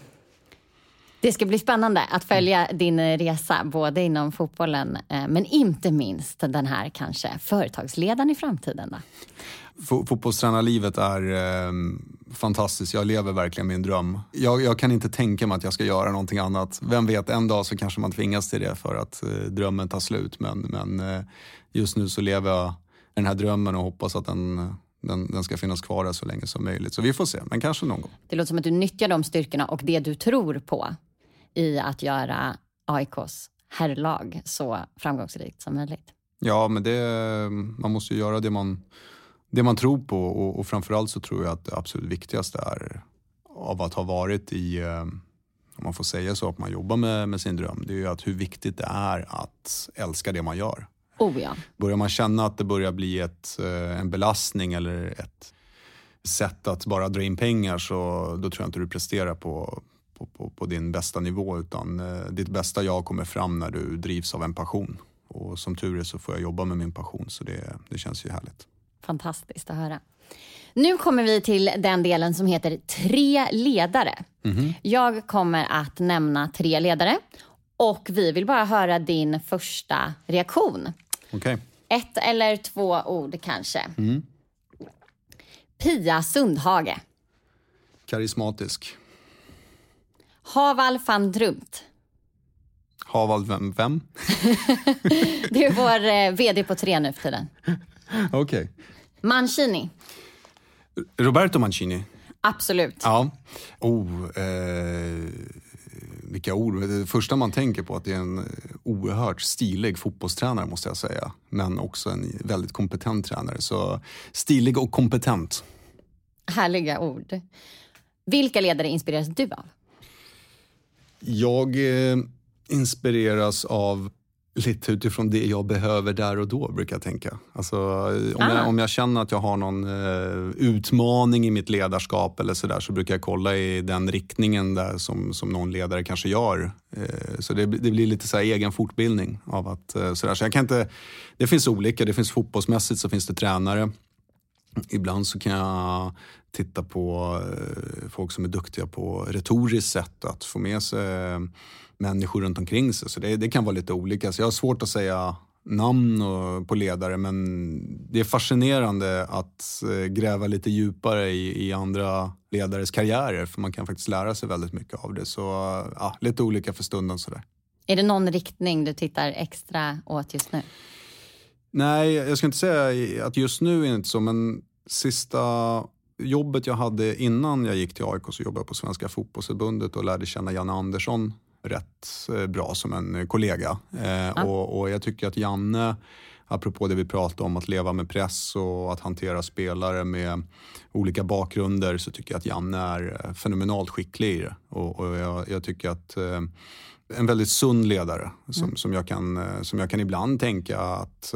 Det ska bli spännande att följa din resa, både inom fotbollen, eh, men inte minst den här kanske företagsledaren i framtiden. Då. Fotbollstränarlivet är eh, fantastiskt. Jag lever verkligen min dröm. Jag, jag, kan inte tänka mig att jag ska göra någonting annat. Vem vet, en dag så kanske man tvingas till det för att eh, drömmen tar slut. Men, men eh, just nu så lever jag den här drömmen och hoppas att den, den, den, ska finnas kvar så länge som möjligt. Så vi får se, men kanske någon gång. Det låter som att du nyttjar de styrkorna och det du tror på i att göra AIKs herrlag så framgångsrikt som möjligt. Ja, men det, man måste ju göra det man, det man tror på och, och framförallt så tror jag att det absolut viktigaste är av att ha varit i, eh, om man får säga så, att man jobbar med, med sin dröm, det är ju att hur viktigt det är att älska det man gör. Oh ja. Börjar man känna att det börjar bli ett, eh, en belastning eller ett sätt att bara dra in pengar så då tror jag inte du presterar på, på, på, på din bästa nivå utan eh, ditt bästa jag kommer fram när du drivs av en passion. Och som tur är så får jag jobba med min passion så det, det känns ju härligt. Fantastiskt att höra. Nu kommer vi till den delen som heter tre ledare. Mm -hmm. Jag kommer att nämna tre ledare och vi vill bara höra din första reaktion. Okay. Ett eller två ord kanske. Mm. Pia Sundhage. Karismatisk. Haval van Drumt. Haval vem? vem? det är vår eh, vd på tre nu för tiden. Okej. Okay. Mancini. Roberto Mancini. Absolut. Ja. Oh, eh, vilka ord. Det första man tänker på är att det är en oerhört stilig fotbollstränare måste jag säga. Men också en väldigt kompetent tränare. Så stilig och kompetent. Härliga ord. Vilka ledare inspireras du av? Jag eh, inspireras av lite utifrån det jag behöver där och då, brukar jag tänka. Alltså, om, ah. jag, om jag känner att jag har någon eh, utmaning i mitt ledarskap eller så där, så brukar jag kolla i den riktningen där som, som någon ledare kanske gör. Eh, så det, det, blir lite så egen fortbildning av att eh, så, där. så jag kan inte, Det finns olika, det finns fotbollsmässigt så finns det tränare. Ibland så kan jag titta på eh, folk som är duktiga på retoriskt sätt att få med sig människor runt omkring sig. Så det, det kan vara lite olika. Så jag har svårt att säga namn och, på ledare men det är fascinerande att eh, gräva lite djupare i, i, andra ledares karriärer för man kan faktiskt lära sig väldigt mycket av det. Så ja, lite olika för stunden sådär. Är det någon riktning du tittar extra åt just nu? Nej, jag ska inte säga att just nu är det inte så men sista jobbet jag hade innan jag gick till AIK så jobbade jag på Svenska fotbollsförbundet och lärde känna Janne Andersson rätt eh, bra som en kollega. Ja. Och, och, jag tycker att Janne, apropå det vi pratade om, att leva med press och att hantera spelare med olika bakgrunder, så tycker jag att Janne är eh, fenomenalt skicklig i det. Och, och jag, jag, tycker att eh, en väldigt sund ledare som, mm. som, jag kan, som jag kan ibland tänka att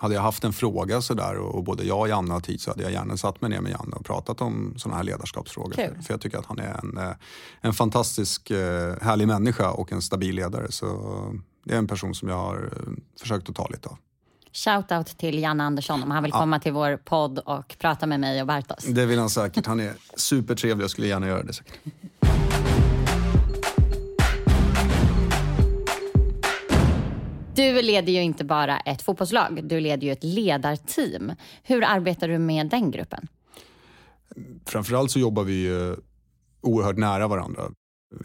hade jag haft en fråga sådär och, och både jag och Janne har tid så hade jag gärna satt mig ner med Janne och pratat om sådana här ledarskapsfrågor. För, för, jag tycker att han är en, eh, en fantastisk eh, härlig människa och en stabil ledare. Så det är en person som jag har eh, försökt att ta lite av. Shoutout till Janne Andersson om han vill komma till vår podd och prata med mig och Bartos. Det vill han säkert. Han är supertrevlig och skulle gärna göra det säkert. Du leder ju inte bara ett fotbollslag, du leder ju ett ledarteam. Hur arbetar du med den gruppen? Framförallt så jobbar vi eh, oerhört nära varandra.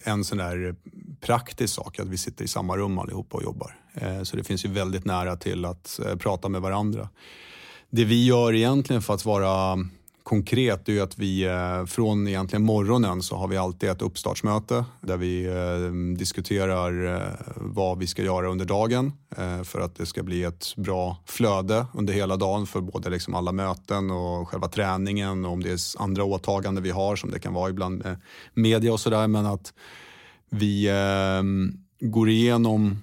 En sån där eh, praktisk sak är att vi sitter i samma rum allihopa och jobbar. Eh, så det finns ju väldigt nära till att prata med varandra. Det vi gör egentligen för att vara konkret är att vi eh, från egentligen morgonen så har vi alltid ett uppstartsmöte där vi eh, diskuterar eh, vad vi ska göra under dagen för att det ska bli ett bra flöde under hela dagen för både liksom alla möten och själva träningen och om det är andra åtaganden vi har som det kan vara ibland med media och sådär. Men att vi ehm, går igenom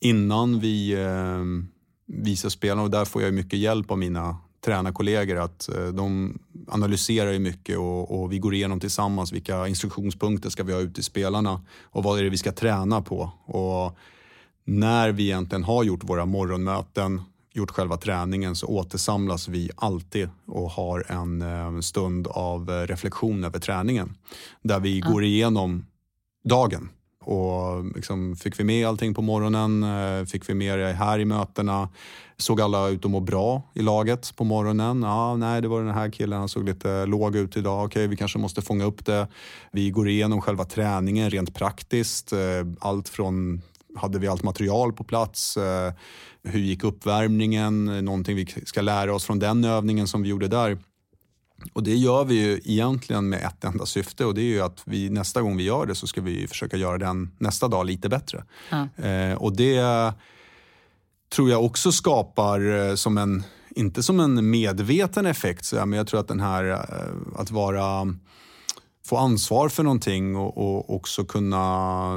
innan vi ehm, visar spelarna och där får jag mycket hjälp av mina tränarkollegor att eh, de analyserar ju mycket och, och, vi går igenom tillsammans vilka instruktionspunkter ska vi ha ute i spelarna och vad är det vi ska träna på. Och när vi egentligen har gjort våra morgonmöten, gjort själva träningen så återsamlas vi alltid och har en, eh, stund av reflektion över träningen. Där vi går igenom dagen och liksom fick vi med allting på morgonen, eh, fick vi med det här i mötena. Såg alla ut att må bra i laget på morgonen. Ja, nej, det var den här killen, han såg lite låg ut idag. Okej, vi kanske måste fånga upp det. Vi går igenom själva träningen rent praktiskt. Eh, allt från, hade vi allt material på plats? Eh, hur gick uppvärmningen? Någonting vi ska lära oss från den övningen som vi gjorde där. Och det gör vi ju egentligen med ett enda syfte och det är ju att vi nästa gång vi gör det så ska vi försöka göra den nästa dag lite bättre. Ja. Eh, och det tror jag också skapar eh, som en, inte som en medveten effekt, så, men jag tror att den här eh, att vara få ansvar för någonting och, och, också kunna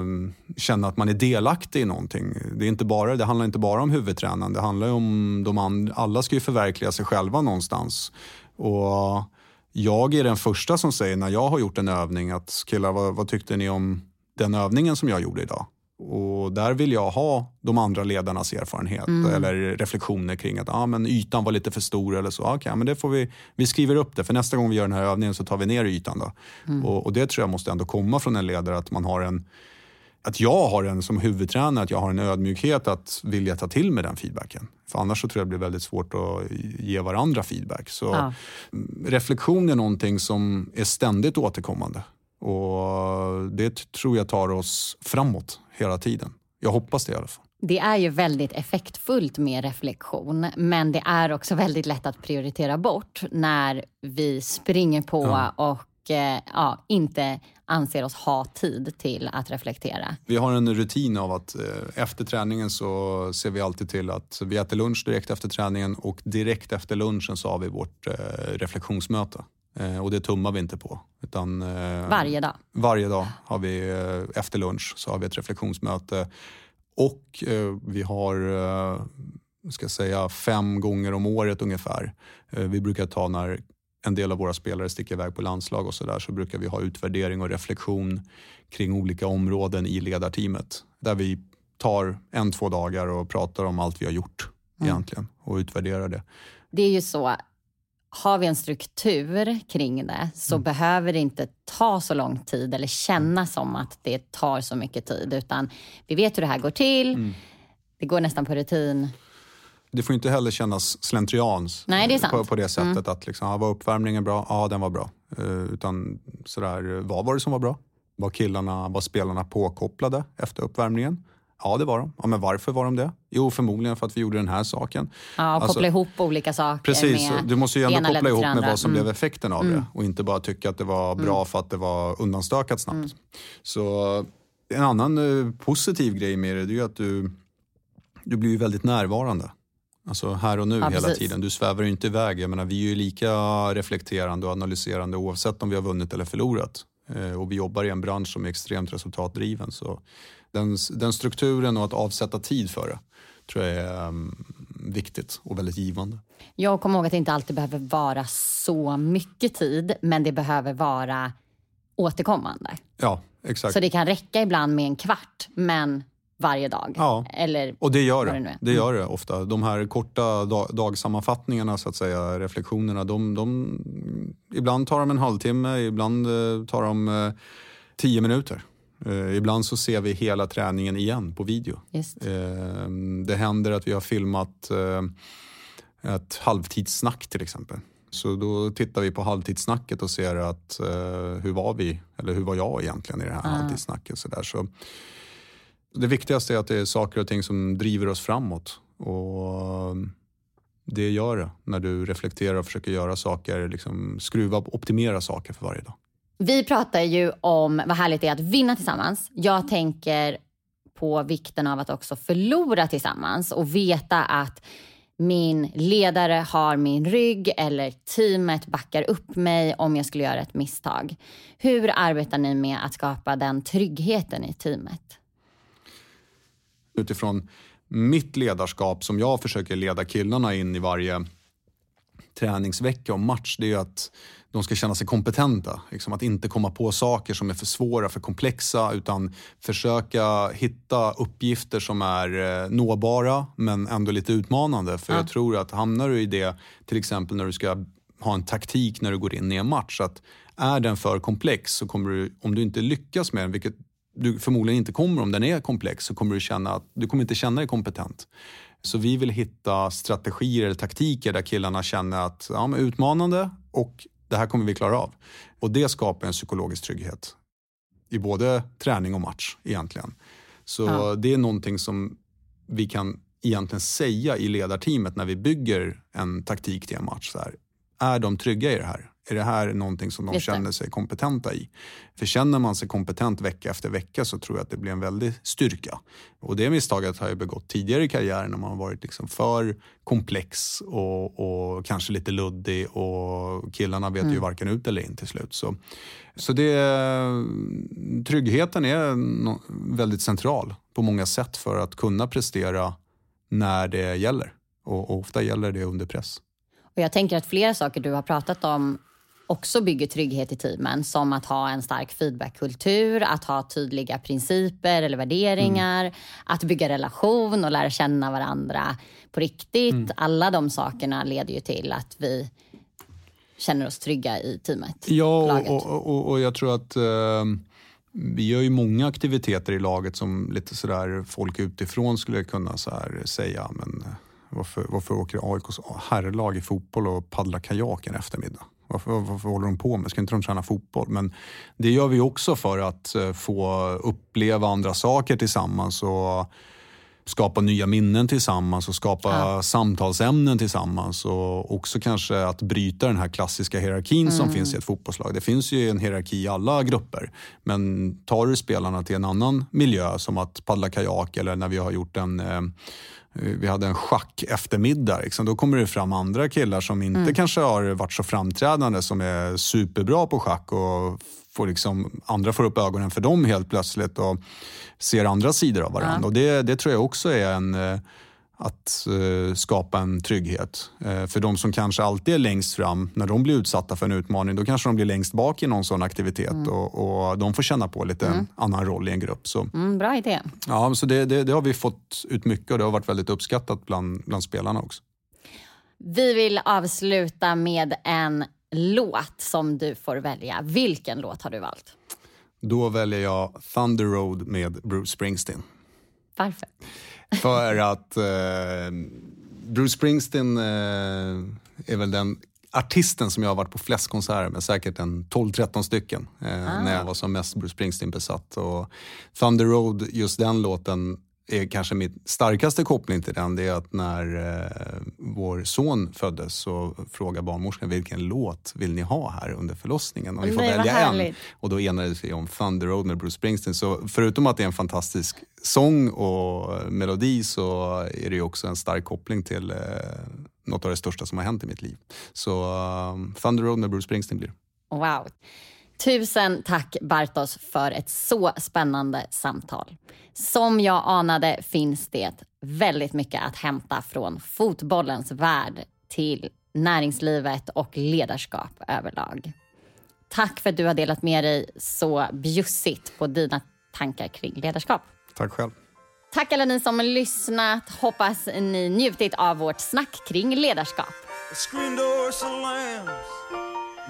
känna att man är delaktig i någonting. Det, är inte bara, det handlar inte bara om huvudtränaren, det handlar om de andra. Alla ska ju förverkliga sig själva någonstans. Och jag är den första som säger när jag har gjort en övning att killar, vad, vad tyckte ni om den övningen som jag gjorde idag? Och där vill jag ha de andra ledarnas erfarenhet mm. eller reflektioner kring att ah, men ytan var lite för stor eller så. Okay, men det får vi, vi skriver upp det för nästa gång vi gör den här övningen så tar vi ner ytan. Då. Mm. Och, och, det tror jag måste ändå komma från en ledare att man har en att jag har en som huvudtränare, att jag har en ödmjukhet att vilja ta till mig den feedbacken. För annars så tror jag det blir väldigt svårt att ge varandra feedback. Så ja. reflektion är någonting som är ständigt återkommande. Och det tror jag tar oss framåt hela tiden. Jag hoppas det i alla fall. Det är ju väldigt effektfullt med reflektion, men det är också väldigt lätt att prioritera bort när vi springer på ja. och eh, ja, inte anser oss ha tid till att reflektera. Vi har en rutin av att eh, efter träningen så ser vi alltid till att vi äter lunch direkt efter träningen och direkt efter lunchen så har vi vårt eh, reflektionsmöte. Eh, och det tummar vi inte på. Utan, varje dag? Varje dag har vi efter lunch så har vi ett reflektionsmöte. Och vi har ska säga, fem gånger om året ungefär. Vi brukar ta när en del av våra spelare sticker iväg på landslag och så där så brukar vi ha utvärdering och reflektion kring olika områden i ledarteamet. Där vi tar en, två dagar och pratar om allt vi har gjort mm. egentligen och utvärderar det. Det är ju så, har vi en struktur kring det så mm. behöver det inte ta så lång tid eller kännas som att det tar så mycket tid utan vi vet hur det här går till. Mm. Det går nästan på rutin det får inte heller kännas slentrians Nej, det på, på, det sättet mm. att liksom, ah, var uppvärmningen bra? Ja, den var bra. Uh, utan sådär, vad var det som var bra? Var killarna, var spelarna påkopplade efter uppvärmningen? Ja, det var de. Ja, men varför var de det? Jo, förmodligen för att vi gjorde den här saken. Ja, och alltså, koppla ihop olika saker. Precis, du måste ju ändå koppla ihop med vad som mm. blev effekten av mm. det och inte bara tycka att det var bra mm. för att det var undanstökat snabbt. Mm. Så en annan uh, positiv grej med det, det är ju att du, du blir väldigt närvarande. Alltså här och nu ja, hela tiden. Du svävar ju inte iväg. Jag menar, vi är ju lika reflekterande och analyserande oavsett om vi har vunnit eller förlorat. Eh, och vi jobbar i en bransch som är extremt resultatdriven. Så den, den strukturen och att avsätta tid för det tror jag är um, viktigt och väldigt givande. Jag kommer ihåg att det inte alltid behöver vara så mycket tid, men det behöver vara återkommande. Ja, exakt. Så det kan räcka ibland med en kvart, men varje dag. Ja, Eller och det gör det. Det, det, gör det ofta. De här korta dag, dagsammanfattningarna, så att säga, reflektionerna, de, de, ibland tar de en halvtimme, ibland eh, tar de eh, tio minuter. Eh, ibland så ser vi hela träningen igen på video. Just. Eh, det händer att vi har filmat ett halvtidssnack till exempel. Så då tittar vi på halvtidssnacket och ser att hur var vi, eller hur var jag egentligen i det här ah. halvtidssnacket. Så där. Så, det viktigaste är att det är saker och ting som driver oss framåt. Och det gör det när du reflekterar och försöker göra saker, liksom skruva och optimera saker för varje dag. Vi pratar ju om vad härligt det är att vinna tillsammans. Jag tänker på vikten av att också förlora tillsammans och veta att min ledare har min rygg eller teamet backar upp mig om jag skulle göra ett misstag. Hur arbetar ni med att skapa den tryggheten i teamet? Utifrån mitt ledarskap som jag försöker leda killarna in i varje träningsvecka och match, det är att de ska känna sig kompetenta. Liksom att inte komma på saker som är för svåra, för komplexa, utan försöka hitta uppgifter som är eh, nåbara men ändå lite utmanande. För ja. jag tror att hamnar du i det, till exempel när du ska ha en taktik när du går in i en match, att är den för komplex så kommer du, om du inte lyckas med den, vilket du förmodligen inte kommer om den är komplex så kommer du känna att du kommer inte känna dig kompetent. Så vi vill hitta strategier eller taktiker där killarna känner att ja, men utmanande och det här kommer vi klara av. Och det skapar en psykologisk trygghet i både träning och match egentligen. Så ja. det är någonting som vi kan egentligen säga i ledarteamet när vi bygger en taktik till en match. Så här, är de trygga i det här? Är det här någonting som de känner sig kompetenta i? För känner man sig kompetent vecka efter vecka så tror jag att det blir en väldig styrka. Och det misstaget har jag begått tidigare i karriären när man har varit liksom för komplex och, och kanske lite luddig och killarna vet mm. ju varken ut eller in till slut. Så, så det, tryggheten är väldigt central på många sätt för att kunna prestera när det gäller. Och, och ofta gäller det under press. Och jag tänker att flera saker du har pratat om också bygger trygghet i teamen som att ha en stark feedbackkultur, att ha tydliga principer eller värderingar, mm. att bygga relation och lära känna varandra på riktigt. Mm. Alla de sakerna leder ju till att vi känner oss trygga i teamet. Ja, och, och, och, jag tror att eh, vi gör ju många aktiviteter i laget som lite sådär folk utifrån skulle kunna så säga, men varför, varför åker AIKs herrlag i fotboll och paddlar kajak en eftermiddag? Varför, varför håller de på med? Ska inte de träna fotboll? Men det gör vi också för att eh, få uppleva andra saker tillsammans och skapa nya minnen tillsammans och skapa ja. samtalsämnen tillsammans och också kanske att bryta den här klassiska hierarkin mm. som finns i ett fotbollslag. Det finns ju en hierarki i alla grupper. Men tar du spelarna till en annan miljö som att paddla kajak eller när vi har gjort en eh, vi hade en schack eftermiddag. Liksom. Då kommer det fram andra killar som inte mm. kanske har varit så framträdande som är superbra på schack och får liksom, andra får upp ögonen för dem helt plötsligt och ser andra sidor av varandra. Ja. Och det, det tror jag också är en eh, att uh, skapa en trygghet. Uh, för de som kanske alltid är längst fram, när de blir utsatta för en utmaning, då kanske de blir längst bak i någon sån aktivitet mm. och, och, de får känna på lite mm. annan roll i en grupp. Så, mm, bra idé. Ja, så det, det, det, har vi fått ut mycket och det har varit väldigt uppskattat bland, bland spelarna också. Vi vill avsluta med en låt som du får välja. Vilken låt har du valt? Då väljer jag Thunder Road med Bruce Springsteen. Varför? För att eh, Bruce Springsteen eh, är väl den artisten som jag har varit på flest konserter med, säkert en 12-13 stycken, eh, ah. när jag var som mest Bruce Springsteen-besatt. Thunder Road, just den låten, är kanske min starkaste koppling till den, det är att när eh, vår son föddes så frågade barnmorskan vilken låt vill ni ha här under förlossningen? Och vi får Nej, välja en. Och då enades vi om Thunder Road med Bruce Springsteen. Så förutom att det är en fantastisk sång och melodi så är det också en stark koppling till eh, något av det största som har hänt i mitt liv. Så uh, Thunder Road med Bruce Springsteen blir Wow. Tusen tack Bartos för ett så spännande samtal. Som jag anade finns det väldigt mycket att hämta från fotbollens värld till näringslivet och ledarskap överlag. Tack för att du har delat med dig så bjussigt på dina tankar kring ledarskap. Tack själv. Tack alla ni som har lyssnat. Hoppas ni njutit av vårt snack kring ledarskap.